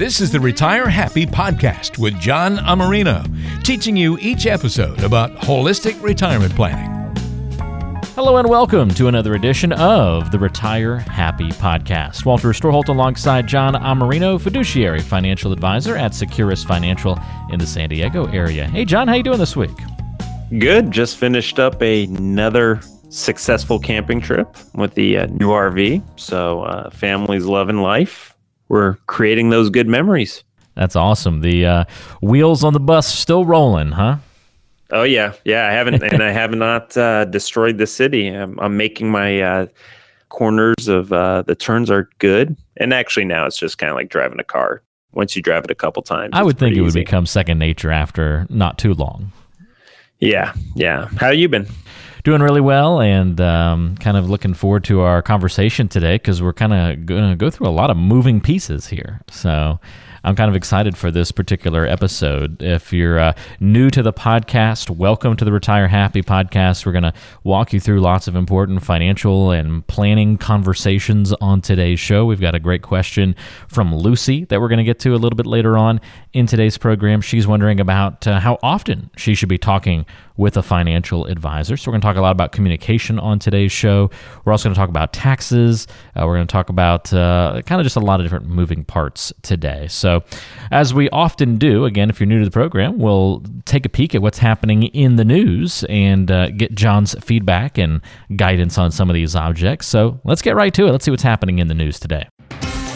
This is the Retire Happy podcast with John Amarino, teaching you each episode about holistic retirement planning. Hello and welcome to another edition of the Retire Happy podcast. Walter Storholt alongside John Amarino, fiduciary financial advisor at Securus Financial in the San Diego area. Hey John, how you doing this week? Good. Just finished up another successful camping trip with the uh, new RV. So uh, families loving life we're creating those good memories. That's awesome. The uh, wheels on the bus still rolling, huh? Oh yeah, yeah. I haven't, and I have not uh, destroyed the city. I'm, I'm making my uh, corners of uh, the turns are good, and actually now it's just kind of like driving a car. Once you drive it a couple times, I would think it would easy. become second nature after not too long. Yeah, yeah. How you been? Doing really well and um, kind of looking forward to our conversation today because we're kind of going to go through a lot of moving pieces here. So I'm kind of excited for this particular episode. If you're uh, new to the podcast, welcome to the Retire Happy podcast. We're going to walk you through lots of important financial and planning conversations on today's show. We've got a great question from Lucy that we're going to get to a little bit later on in today's program. She's wondering about uh, how often she should be talking with a financial advisor. So, we're going to talk a lot about communication on today's show. We're also going to talk about taxes. Uh, we're going to talk about uh, kind of just a lot of different moving parts today. So, as we often do, again, if you're new to the program, we'll take a peek at what's happening in the news and uh, get John's feedback and guidance on some of these objects. So, let's get right to it. Let's see what's happening in the news today.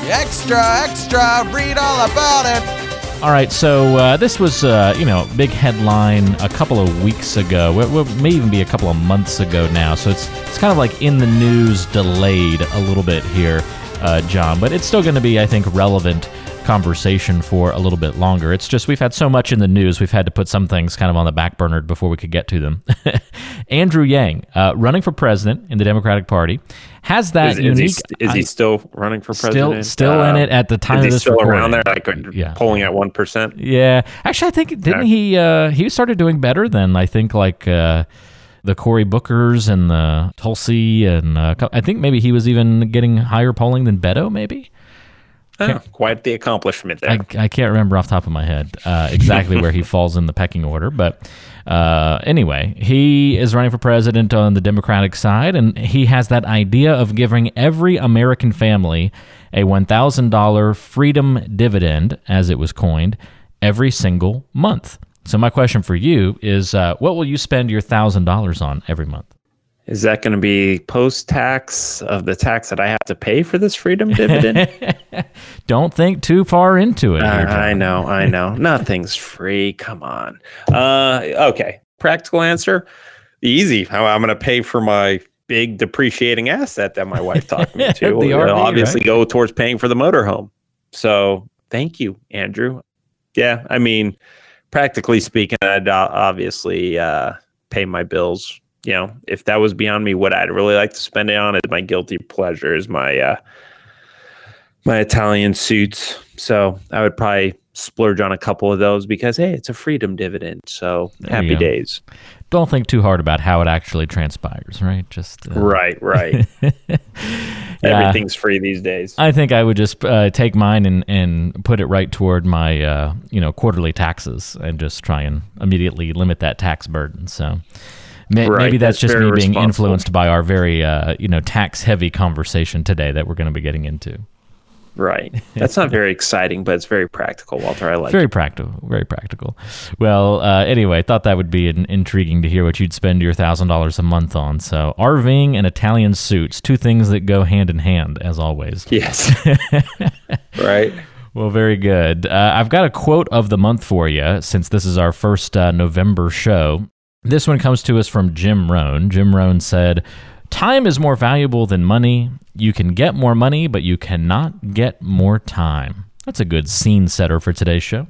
Extra, extra, read all about it. All right, so uh, this was, uh, you know, big headline a couple of weeks ago. It, may even be a couple of months ago now. So it's it's kind of like in the news, delayed a little bit here, uh, John. But it's still going to be, I think, relevant conversation for a little bit longer. It's just we've had so much in the news, we've had to put some things kind of on the back burner before we could get to them. Andrew Yang, uh, running for president in the Democratic Party, has that is, unique. Is he, is he still running for president? Still, still uh, in it at the time is of this still recording. around there, like yeah. polling at one percent? Yeah, actually, I think didn't yeah. he? Uh, he started doing better than I think like uh, the Cory Bookers and the Tulsi, and uh, I think maybe he was even getting higher polling than Beto, maybe. Oh, quite the accomplishment there. I, I, can't remember off the top of my head uh, exactly where he falls in the pecking order, but uh, anyway, he is running for president on the Democratic side, and he has that idea of giving every American family a $1,000 freedom dividend, as it was coined, every single month. So, my question for you is uh, what will you spend your $1,000 on every month? Is that going to be post tax of the tax that I have to pay for this freedom dividend? Don't think too far into it. Uh, I know, I know. Nothing's free. Come on. Uh, okay. Practical answer easy. I'm going to pay for my big depreciating asset that my wife talked me to. RV, obviously right? go towards paying for the motorhome. So thank you, Andrew. Yeah, I mean, practically speaking, I'd obviously uh, pay my bills you know, if that was beyond me, what I'd really like to spend it on is my guilty pleasure is my uh, my Italian suits. So I would probably splurge on a couple of those because hey, it's a freedom dividend. So happy days. Don't think too hard about how it actually transpires, right? Just uh... right, right. yeah. Everything's free these days. I think I would just uh, take mine and, and put it right toward my uh, you know quarterly taxes and just try and immediately limit that tax burden. So. May, right. Maybe that's, that's just me being influenced by our very, uh, you know, tax-heavy conversation today that we're going to be getting into. Right. That's not very exciting, but it's very practical, Walter. I like it. very it. practical. Very practical. Well, uh, anyway, I thought that would be an, intriguing to hear what you'd spend your thousand dollars a month on. So, RVing and Italian suits, two things that go hand in hand, as always. Yes. right. Well, very good. Uh, I've got a quote of the month for you since this is our first uh, November show. This one comes to us from Jim Rohn. Jim Rohn said, Time is more valuable than money. You can get more money, but you cannot get more time. That's a good scene setter for today's show.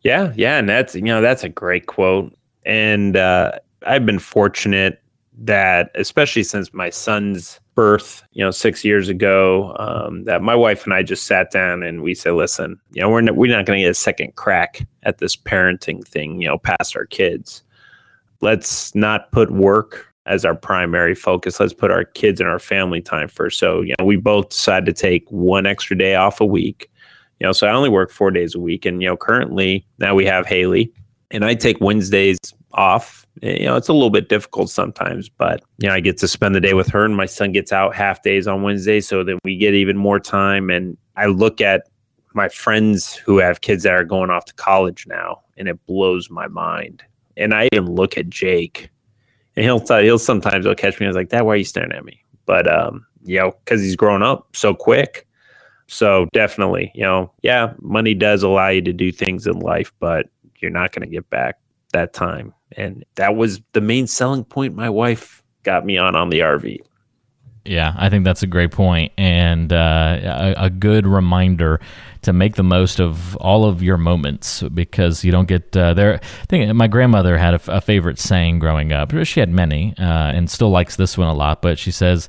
Yeah, yeah, and that's you know that's a great quote. And uh, I've been fortunate that, especially since my son's birth, you know, six years ago, um, that my wife and I just sat down and we said, "Listen, you know, we're not, we're not going to get a second crack at this parenting thing, you know, past our kids." Let's not put work as our primary focus. Let's put our kids and our family time first. So, you know, we both decided to take one extra day off a week You know, so I only work four days a week. And, you know, currently now we have Haley and I take Wednesdays off. Eh, you know, it's a little bit difficult sometimes, but you know, I get to spend the day with her and my son gets out half days on Wednesday. So then we get even more time. And I look at my friends who have kids that are going off to college now and it blows my mind. And I even look at Jake and he'll he'll sometimes he'll catch me. I was like, Dad, why are you staring at me? But um, you know, because he's grown up so quick. So definitely, you know, yeah, money does allow you to do things in life, but you're not going to get back that time. And that was the main selling point my wife got me on on the RV. Yeah, I think that's a great point and uh, a, a, good reminder to make the most of all of your moments because you don't get uh, there. I think my grandmother had a, a, favorite saying growing up. She had many uh, and still likes this one a lot, but she says,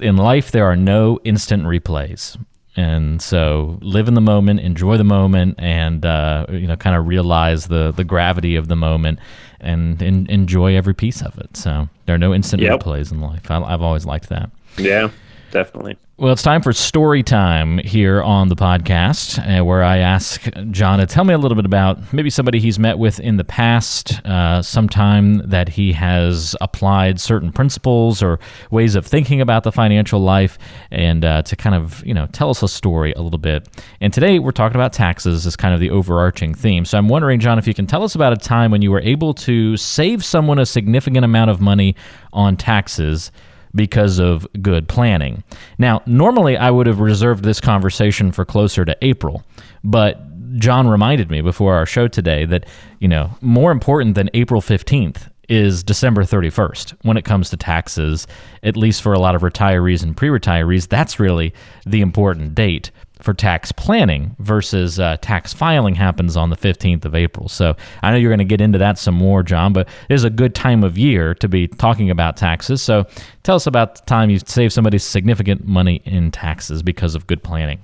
"In life, there are no instant replays." and so live in the moment, enjoy the moment, and uh, you know, kind of realize the the gravity of the moment, and, and enjoy every piece of it. So there are no instant yep. replays in life. I, I've always liked that. Yeah, definitely. Well, it's time for story time here on the podcast, uh, where I ask John to tell me a little bit about maybe somebody he's met with in the past, uh, sometime that he has applied certain principles or ways of thinking about the financial life, and uh, to kind of you know tell us a story a little bit. And today we're talking about taxes as kind of the overarching theme. So I'm wondering, John, if you can tell us about a time when you were able to save someone a significant amount of money on taxes because of good planning. Now, normally I would have reserved this conversation for closer to April, but John reminded me before our show today that, you know, more important than April 15th is December 31st when it comes to taxes, at least for a lot of retirees and pre retirees. That's really the important date for tax planning versus uh, tax filing happens on the 15th of April. So I know you're going to get into that some more, John, but it is a good time of year to be talking about taxes. So tell us about the time you saved somebody significant money in taxes because of good planning.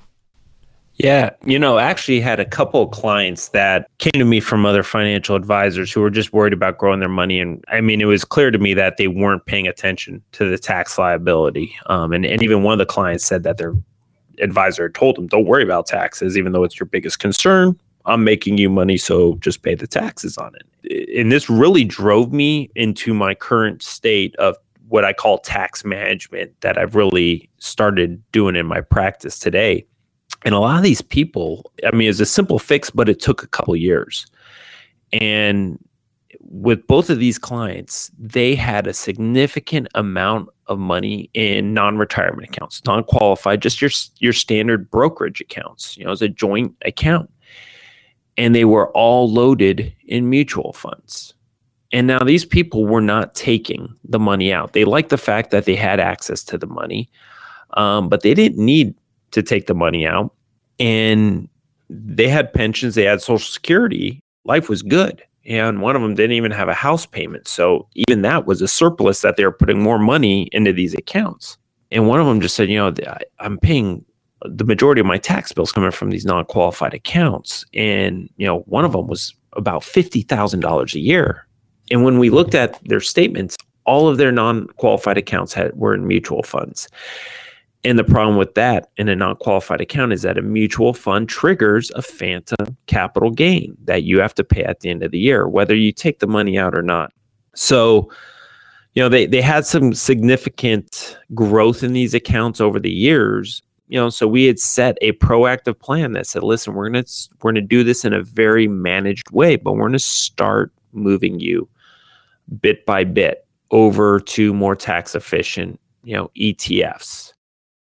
Yeah, you know, actually had a couple clients that came to me from other financial advisors who were just worried about growing their money. And I mean, it was clear to me that they weren't paying attention to the tax liability. Um, and, and even one of the clients said that their advisor told him, don't worry about taxes, even though it's your biggest concern. I'm making you money, so just pay the taxes on it. And this really drove me into my current state of what I call tax management that I've really started doing in my practice today. And a lot of these people, I mean, it's a simple fix, but it took a couple years. And with both of these clients, they had a significant amount of money in non-retirement accounts, non-qualified, just your your standard brokerage accounts, you know, as a joint account. And they were all loaded in mutual funds. And now these people were not taking the money out. They liked the fact that they had access to the money, um, but they didn't need to take the money out. And they had pensions, they had Social Security. Life was good and one of them didn't even have a house payment. So even that was a surplus that they were putting more money into these accounts. And one of them just said, you know, I'm paying the majority of my tax bills coming from these non-qualified accounts. And, you know, one of them was about $50,000 a year. And when we looked at their statements, all of their non-qualified accounts had were in mutual funds. And the problem with that in a non qualified account is that a mutual fund triggers a phantom capital gain that you have to pay at the end of the year, whether you take the money out or not. So, you know, they, they had some significant growth in these accounts over the years. You know, so we had set a proactive plan that said, listen, we're gonna we're gonna do this in a very managed way, but we're gonna start moving you bit by bit over to more tax efficient, you know, ETFs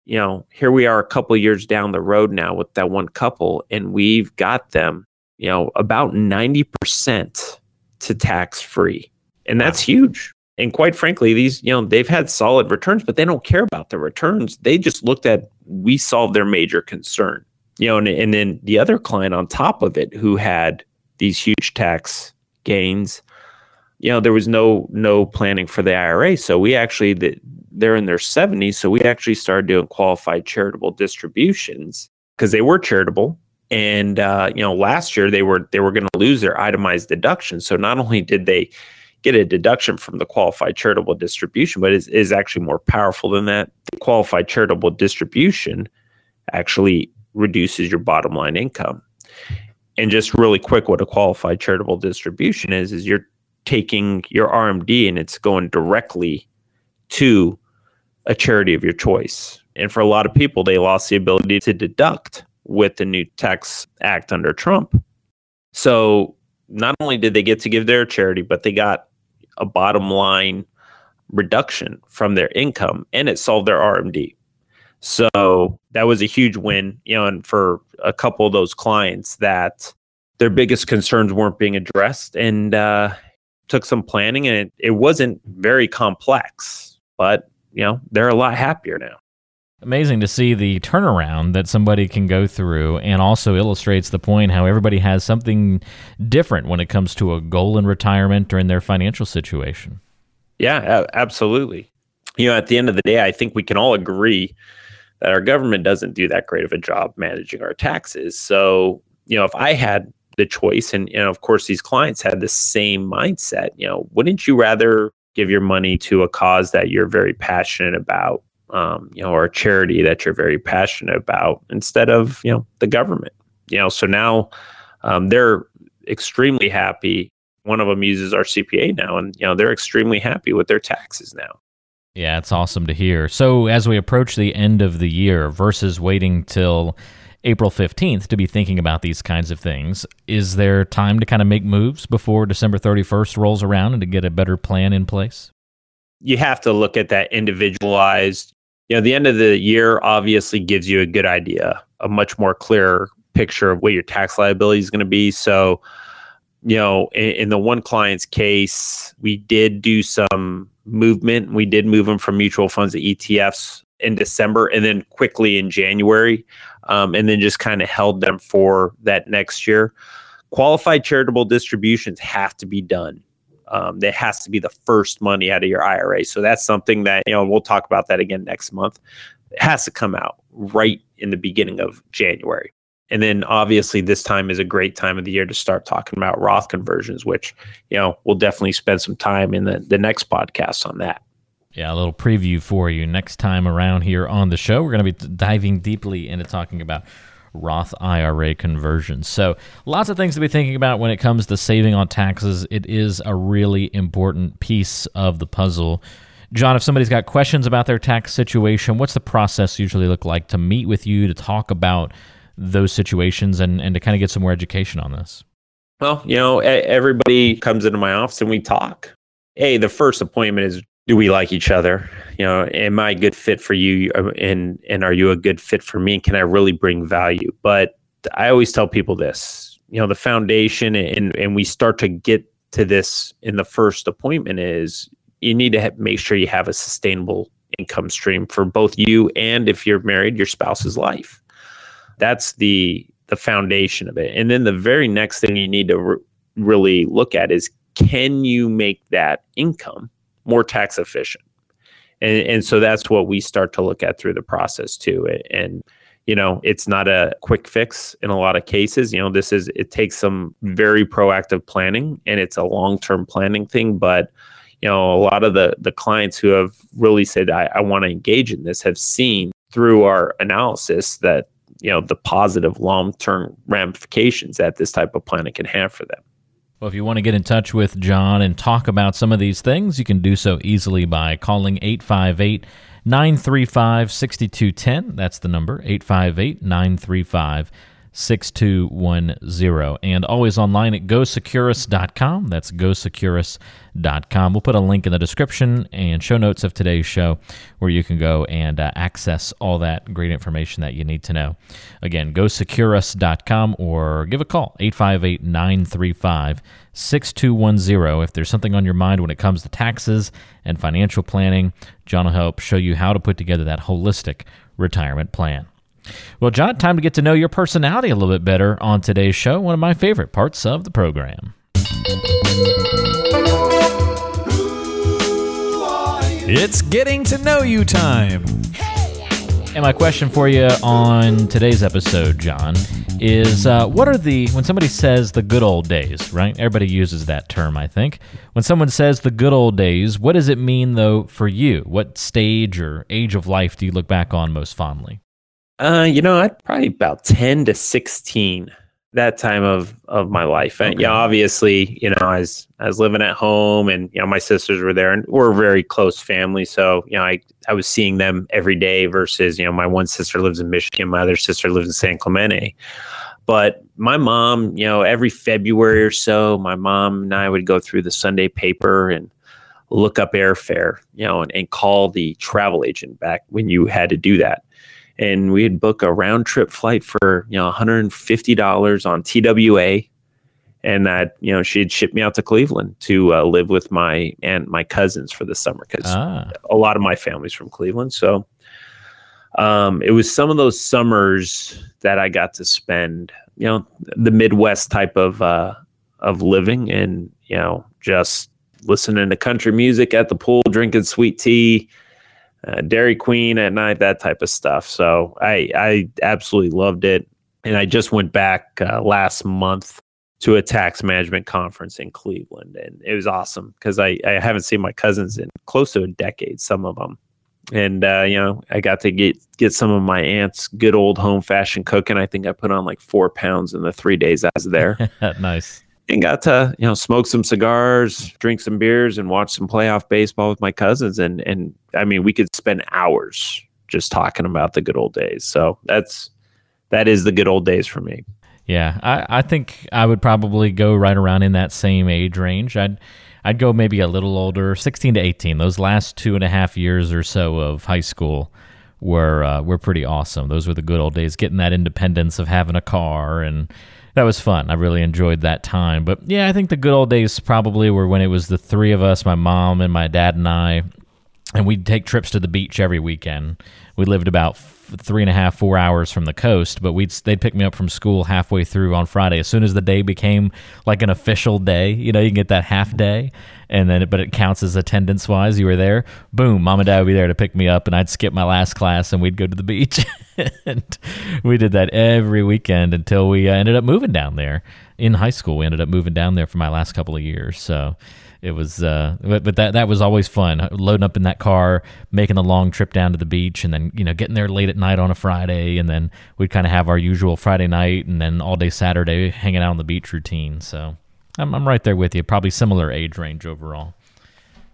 you know, here we are a couple years down the road now with that one couple, and we've got them, you know, about 90% to tax free. And that's huge. And quite frankly, these, you know, they've had solid returns, but they don't care about the returns. They just looked at we solved their major concern. You know, and, and then the other client on top of it who had these huge tax gains, you know, there was no no planning for the IRA. So we actually the, they're in their 70s. So we actually started doing qualified charitable distributions because they were charitable. And uh, you know, last year they were they were going to lose their itemized deduction. So not only did they get a deduction from the qualified charitable distribution, but is is actually more powerful than that. The qualified charitable distribution actually reduces your bottom line income. And just really quick, what a qualified charitable distribution is, is you're taking your RMD and it's going directly to a charity of your choice. And for a lot of people, they lost the ability to deduct with the new tax act under Trump. So not only did they get to give their charity, but they got a bottom line reduction from their income and it solved their RMD. So that was a huge win, you know, and for a couple of those clients that their biggest concerns weren't being addressed and uh, took some planning and it, it wasn't very complex, but you know, they're a lot happier now. Amazing to see the turnaround that somebody can go through and also illustrates the point how everybody has something different when it comes to a goal in retirement or in their financial situation. Yeah, absolutely. You know, at the end of the day, I think we can all agree that our government doesn't do that great of a job managing our taxes. So, you know, if I had the choice and, you know, of course, these clients had the same mindset, you know, wouldn't you rather give your money to a cause that you're very passionate about, um, you know, or a charity that you're very passionate about instead of, you know, the government? You know, so now um, they're extremely happy one of them uses our CPA now, and you know they're extremely happy with their taxes now. Yeah, it's awesome to hear. So as we approach the end of the year versus waiting till April 15th to be thinking about these kinds of things, is there time to kind of make moves before December 31st rolls around and to get a better plan in place? You have to look at that individualized. You know, the end of the year obviously gives you a good idea, a much more clear picture of what your tax liability is going to be. So, you know, in, in, the one client's case, we did do some movement. We did move them from mutual funds to ETFs in December and then quickly in January, um, and then just kind of held them for that next year. Qualified charitable distributions have to be done. Um, that has to be the first money out of your IRA. So that's something that, you know, we'll talk about that again next month. It has to come out right in the beginning of January. And then obviously this time is a great time of the year to start talking about Roth conversions, which, you know, we'll definitely spend some time in the, the next podcast on that. Yeah, a little preview for you next time around here on the show. We're going to be diving deeply into talking about Roth IRA conversions. So, lots of things to be thinking about when it comes to saving on taxes. It is a really important piece of the puzzle. John, if somebody's got questions about their tax situation, what's the process usually look like to meet with you to talk about those situations and, and to kind of get some more education on this? Well, you know, everybody comes into my office and we talk. Hey, the first appointment is do we like each other? You know, am I a good fit for you and and are you a good fit for me? Can I really bring value? But I always tell people this, you know, the foundation and and we start to get to this in the first appointment is you need to have, make sure you have a sustainable income stream for both you and if you're married, your spouse's life. That's the the foundation of it. And then the very next thing you need to re- really look at is can you make that income more tax efficient? And and so that's what we start to look at through the process too. And you know, it's not a quick fix in a lot of cases. You know, this is it takes some very proactive planning and it's a long-term planning thing, but you know, a lot of the the clients who have really said I, I want to engage in this have seen through our analysis that you know the positive long-term ramifications that this type of planning can have for them. Well, if you want to get in touch with John and talk about some of these things, you can do so easily by calling 858 935 6210. That's the number, 858 935 6210. And always online at gosecurus.com. That's gosecurus.com. We'll put a link in the description and show notes of today's show where you can go and uh, access all that great information that you need to know. Again, gosecurus.com or give a call, 858 935 6210. If there's something on your mind when it comes to taxes and financial planning, John will help show you how to put together that holistic retirement plan. Well, John, time to get to know your personality a little bit better on today's show, one of my favorite parts of the program. It's getting to know you time. And my question for you on today's episode, John, is uh, what are the, when somebody says the good old days, right? Everybody uses that term, I think. When someone says the good old days, what does it mean, though, for you? What stage or age of life do you look back on most fondly? Uh, you know, I'd probably about ten to sixteen that time of of my life. And Okay. yeah, obviously, you know, I was I was living at home, and you know, my sisters were there, and we're a very close family. So you know, I I was seeing them every day. Versus, you know, my one sister lives in Michigan, my other sister lives in San Clemente. But my mom, you know, every February or so, my mom and I would go through the Sunday paper and look up airfare, you know, and, and call the travel agent back when you had to do that. And we'd book a round trip flight for, you know, $150 on TWA. And that, you know, she'd ship me out to Cleveland to uh, live with my and my cousins for the summer because Ah, a lot of my family's from Cleveland. So um, it was some of those summers that I got to spend, you know, the Midwest type of uh, of living and, you know, just listening to country music at the pool, drinking sweet tea, uh, Dairy Queen at night, that type of stuff. So I, I absolutely loved it. And I just went back uh, last month to a tax management conference in Cleveland, and it was awesome because I, I haven't seen my cousins in close to a decade, some of them, and uh, you know I got to get get some of my aunt's good old home fashioned cooking. I think I put on like four pounds in the three days I was there, nice. And got to you know smoke some cigars, drink some beers, and watch some playoff baseball with my cousins, and and I mean we could spend hours just talking about the good old days. So that's that is the good old days for me. Yeah, I, I think I would probably go right around in that same age range. I'd I'd go maybe a little older, sixteen to eighteen. Those last two and a half years or so of high school were uh, were pretty awesome. Those were the good old days, getting that independence of having a car, and that was fun. I really enjoyed that time. But yeah, I think the good old days probably were when it was the three of us, my mom and my dad and I, and we'd take trips to the beach every weekend. We lived about three and a half, four hours from the coast, but we'd they'd pick me up from school halfway through on Friday. As soon as the day became like an official day, you know, you can get that half day, and then but it counts as attendance wise. You were there, boom, mom and dad would be there to pick me up, and I'd skip my last class and we'd go to the beach. and we did that every weekend until we uh, ended up moving down there. In high school. We ended up moving down there for my last couple of years, so it was uh but, but that that was always fun loading up in that car making the long trip down to the beach and then you know getting there late at night on a friday. And then we'd kind of have our usual friday night and then all day saturday hanging out on the beach routine. So i'm, I'm right there with you. Probably similar age range overall.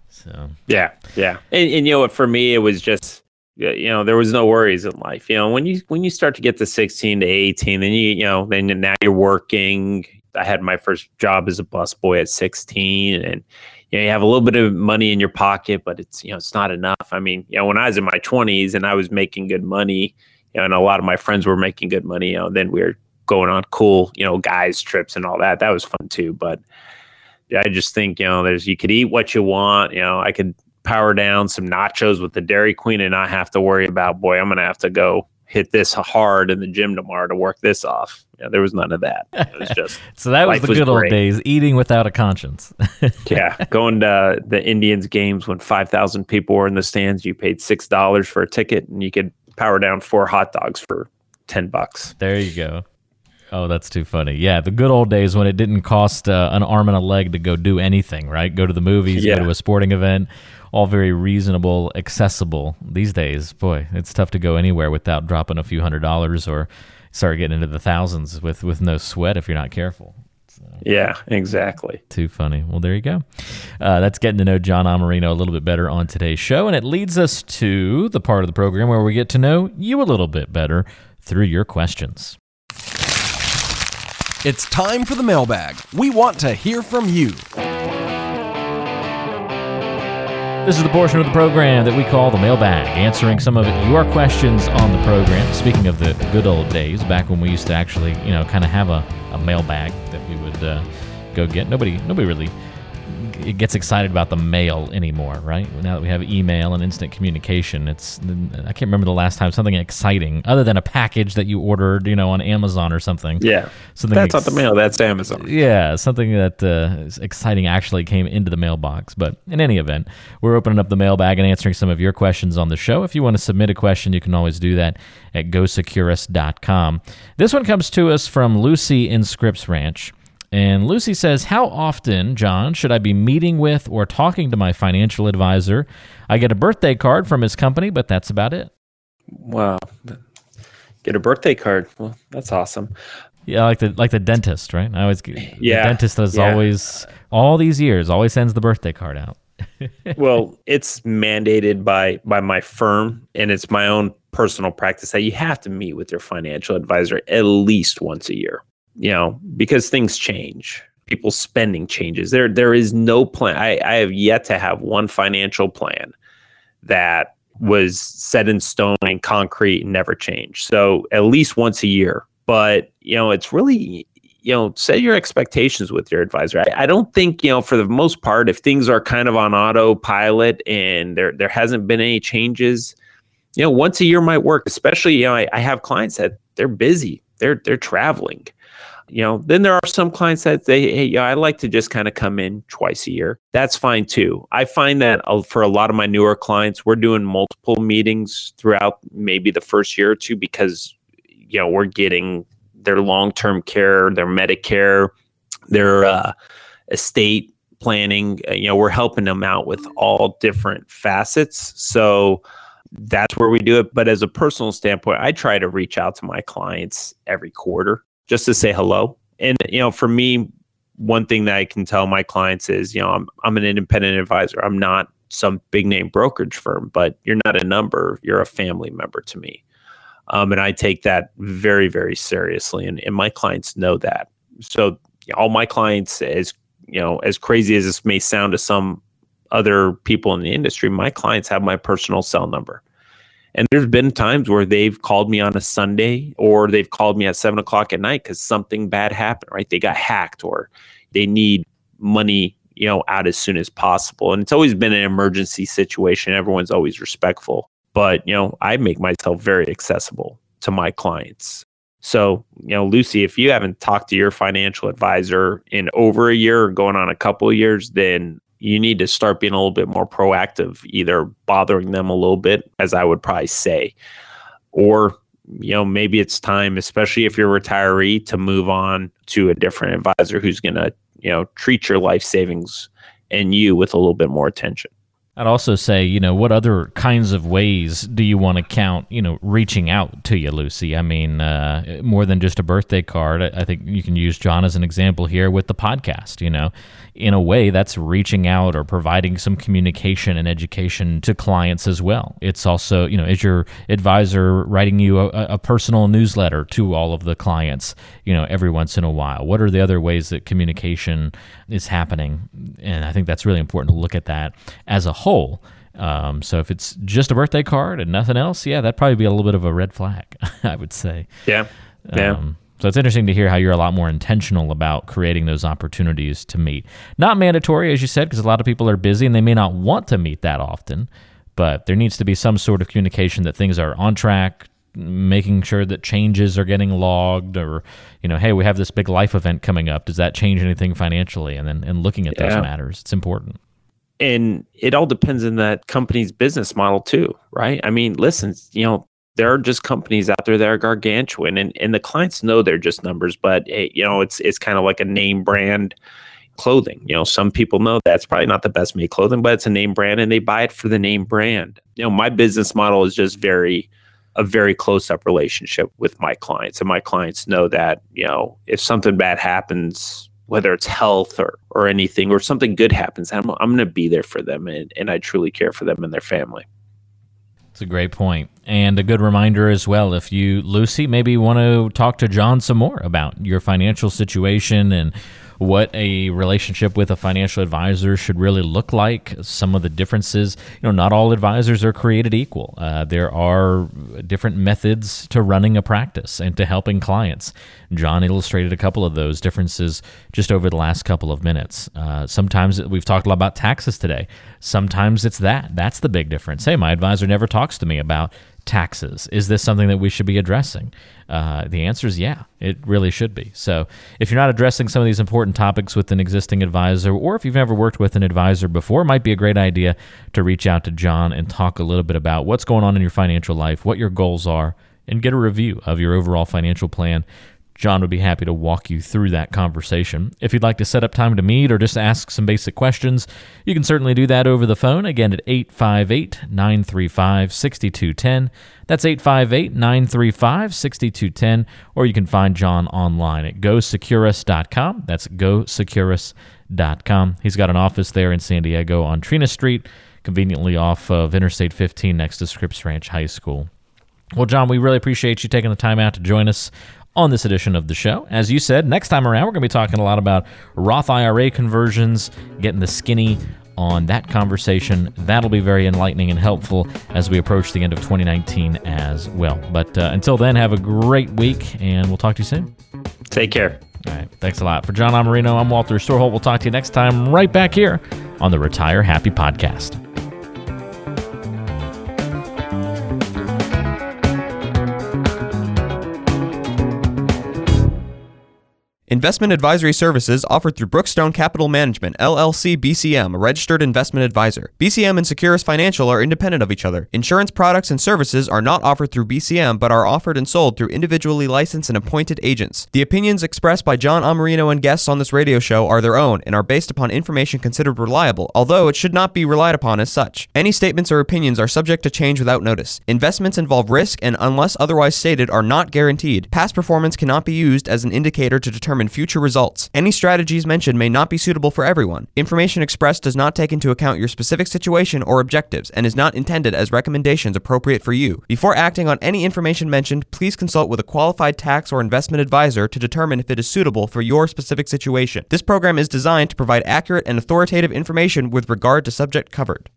So Yeah, yeah, and, and you know what? For me, it was just yeah, you know there was no worries in life. You know when you when you start to get to sixteen to eighteen, then you you know then now you're working. I had my first job as a busboy at sixteen, and you know you have a little bit of money in your pocket, but it's you know it's not enough. I mean, you know when I was in my twenties and I was making good money, you know, and a lot of my friends were making good money. You know, then we were going on cool you know guys trips and all that. That was fun too, but. I just think you know there's you could eat what you want. You know, I could power down some nachos with the Dairy Queen and not have to worry about boy, I'm gonna have to go hit this hard in the gym tomorrow to work this off. Yeah, there was none of that. It was just so that was the was good old days eating without a conscience yeah, going to the Indians games when five thousand people were in the stands. You paid six dollars for a ticket, and you could power down four hot dogs for ten bucks. There you go. Oh, that's too funny. Yeah, the good old days when it didn't cost uh, an arm and a leg to go do anything, right? Go to the movies, Yeah. go to a sporting event, all very reasonable, accessible. These days, boy, it's tough to go anywhere without dropping a few hundred dollars or start getting into the thousands with with no sweat if you're not careful. Yeah, exactly. Too funny. Well, there you go. Uh, that's getting to know John Amarino a little bit better on today's show, and it leads us to the part of the program where we get to know you a little bit better through your questions. It's time for the mailbag. We want to hear from you. This is the portion of the program that we call the mailbag, answering some of your questions on the program. Speaking of the good old days, back when we used to actually, you know, kind of have a, a mailbag that we would uh, go get. Nobody, nobody really g- gets excited about the mail anymore, right? Now that we have email and instant communication, it's I can't remember the last time something exciting other than a package that you ordered, you know, on Amazon or something. Yeah, something that's ex- not the mail. That's Amazon. yeah, something that uh, is exciting actually came into the mailbox. But in any event, we're opening up the mailbag and answering some of your questions on the show. If you want to submit a question, you can always do that at gosecurus.com. This one comes to us from Lucy in Scripps Ranch. And Lucy says, How often, John, should I be meeting with or talking to my financial advisor? I get a birthday card from his company, but that's about it. Wow. Get a birthday card. Well, that's awesome. Yeah, like the like the dentist, right? I always get, Yeah, the dentist is yeah. always all these years always sends the birthday card out. well, it's mandated by by my firm and it's my own personal practice that you have to meet with your financial advisor at least once a year. You know, because things change. People's spending changes. There there is no plan. I, I have yet to have one financial plan that was set in stone and concrete and never changed. So at least once a year. But you know, it's really you know, set your expectations with your advisor. I, I don't think, you know, for the most part, if things are kind of on autopilot and there there hasn't been any changes, you know, once a year might work. Especially, you know, I, I have clients that they're busy, they're they're traveling. You know, then there are some clients that they, hey, yeah, I like to just kind of come in twice a year. That's fine too. I find that uh, for a lot of my newer clients, we're doing multiple meetings throughout maybe the first year or two because, you know, we're getting their long-term care, their Medicare, their uh, estate planning. Uh, you know, we're helping them out with all different facets. So that's where we do it. But as a personal standpoint, I try to reach out to my clients every quarter just to say hello. And you know, for me, one thing that I can tell my clients is, you know, I'm I'm an independent advisor. I'm not some big name brokerage firm, but you're not a number. You're a family member to me. Um, and I take that very, very seriously. And, and my clients know that. So all my clients, as you know, as crazy as this may sound to some other people in the industry, my clients have my personal cell number. And there's been times where they've called me on a Sunday or they've called me at seven o'clock at night because something bad happened, right? They got hacked or they need money, you know, out as soon as possible. And it's always been an emergency situation. Everyone's always respectful. But, you know, I make myself very accessible to my clients. So, you know, Lucy, if you haven't talked to your financial advisor in over a year or going on a couple of years, then you need to start being a little bit more proactive, either bothering them a little bit, as I would probably say, or you know maybe it's time, especially if you're a retiree, to move on to a different advisor who's going to you know treat your life savings and you with a little bit more attention. I'd also say, you know, what other kinds of ways do you want to count, you know, reaching out to you, Lucy? I mean, uh, more than just a birthday card. I, think you can use John as an example here with the podcast, you know. In a way, that's reaching out or providing some communication and education to clients as well. It's also, you know, is your advisor writing you a, a personal newsletter to all of the clients, you know, every once in a while? What are the other ways that communication is happening? And I think that's really important to look at that as a whole. Um, so if it's just a birthday card and nothing else, yeah, that'd probably be a little bit of a red flag, I would say. Yeah. Yeah. Um, so it's interesting to hear how you're a lot more intentional about creating those opportunities to meet. Not mandatory, as you said, because a lot of people are busy and they may not want to meet that often, but there needs to be some sort of communication that things are on track, making sure that changes are getting logged or, you know, hey, we have this big life event coming up. Does that change anything financially? And then and looking at those matters. It's important. And it all depends on that company's business model too, right? I mean, listen, you know, there are just companies out there that are gargantuan, and and the clients know they're just numbers, but eh, you know, it's it's kind of like a name brand clothing. You know, some people know that's probably not the best made clothing, but it's a name brand, and they buy it for the name brand. You know, my business model is just very a very close up relationship with my clients, and my clients know that you know if something bad happens whether it's health or or anything or something good happens i'm, I'm going to be there for them and, and i truly care for them and their family It's a great. And a good reminder as well if you, Lucy, maybe want to talk to John some more about your financial situation and what a relationship with a financial advisor should really look like, some of the differences. You know, not all advisors are created equal. Uh, there are different methods to running a practice and to helping clients. John illustrated a couple of those differences just over the last couple of minutes. Uh, sometimes we've talked a lot about taxes today. Sometimes it's that. That's the big difference. Hey, my advisor never talks to me about taxes. Is this something that we should be addressing? Uh, the answer is yeah, it really should be. So if you're not addressing some of these important topics with an existing advisor, or if you've never worked with an advisor before, it might be a great idea to reach out to John and talk a little bit about what's going on in your financial life, what your goals are, and get a review of your overall financial plan John would be happy to walk you through that conversation. If you'd like to set up time to meet or just ask some basic questions, you can certainly do that over the phone again at 858 935 6210. That's 858 935 6210. Or you can find John online at gosecurus.com. That's gosecurus.com. He's got an office there in San Diego on Treena Street, conveniently off of Interstate 15 next to Scripps Ranch High School. Well, John, we really appreciate you taking the time out to join us on this edition of the show. As you said, next time around, we're going to be talking a lot about Roth IRA conversions, getting the skinny on that conversation. That'll be very enlightening and helpful as we approach the end of 2019 as well. But uh, until then, have a great week, and we'll talk to you soon. Take care. All right. Thanks a lot. For John Amarino, I'm Walter Storholt. We'll talk to you next time right back here on the Retire Happy Podcast. Investment advisory services offered through Brookstone Capital Management, LLC BCM, a registered investment advisor. BCM and Securus Financial are independent of each other. Insurance products and services are not offered through BCM but are offered and sold through individually licensed and appointed agents. The opinions expressed by John Amarino and guests on this radio show are their own and are based upon information considered reliable, although it should not be relied upon as such. Any statements or opinions are subject to change without notice. Investments involve risk and, unless otherwise stated, are not guaranteed. Past performance cannot be used as an indicator to determine future results. Any strategies mentioned may not be suitable for everyone. Information expressed does not take into account your specific situation or objectives and is not intended as recommendations appropriate for you. Before acting on any information mentioned, please consult with a qualified tax or investment advisor to determine if it is suitable for your specific situation. This program is designed to provide accurate and authoritative information with regard to subject covered.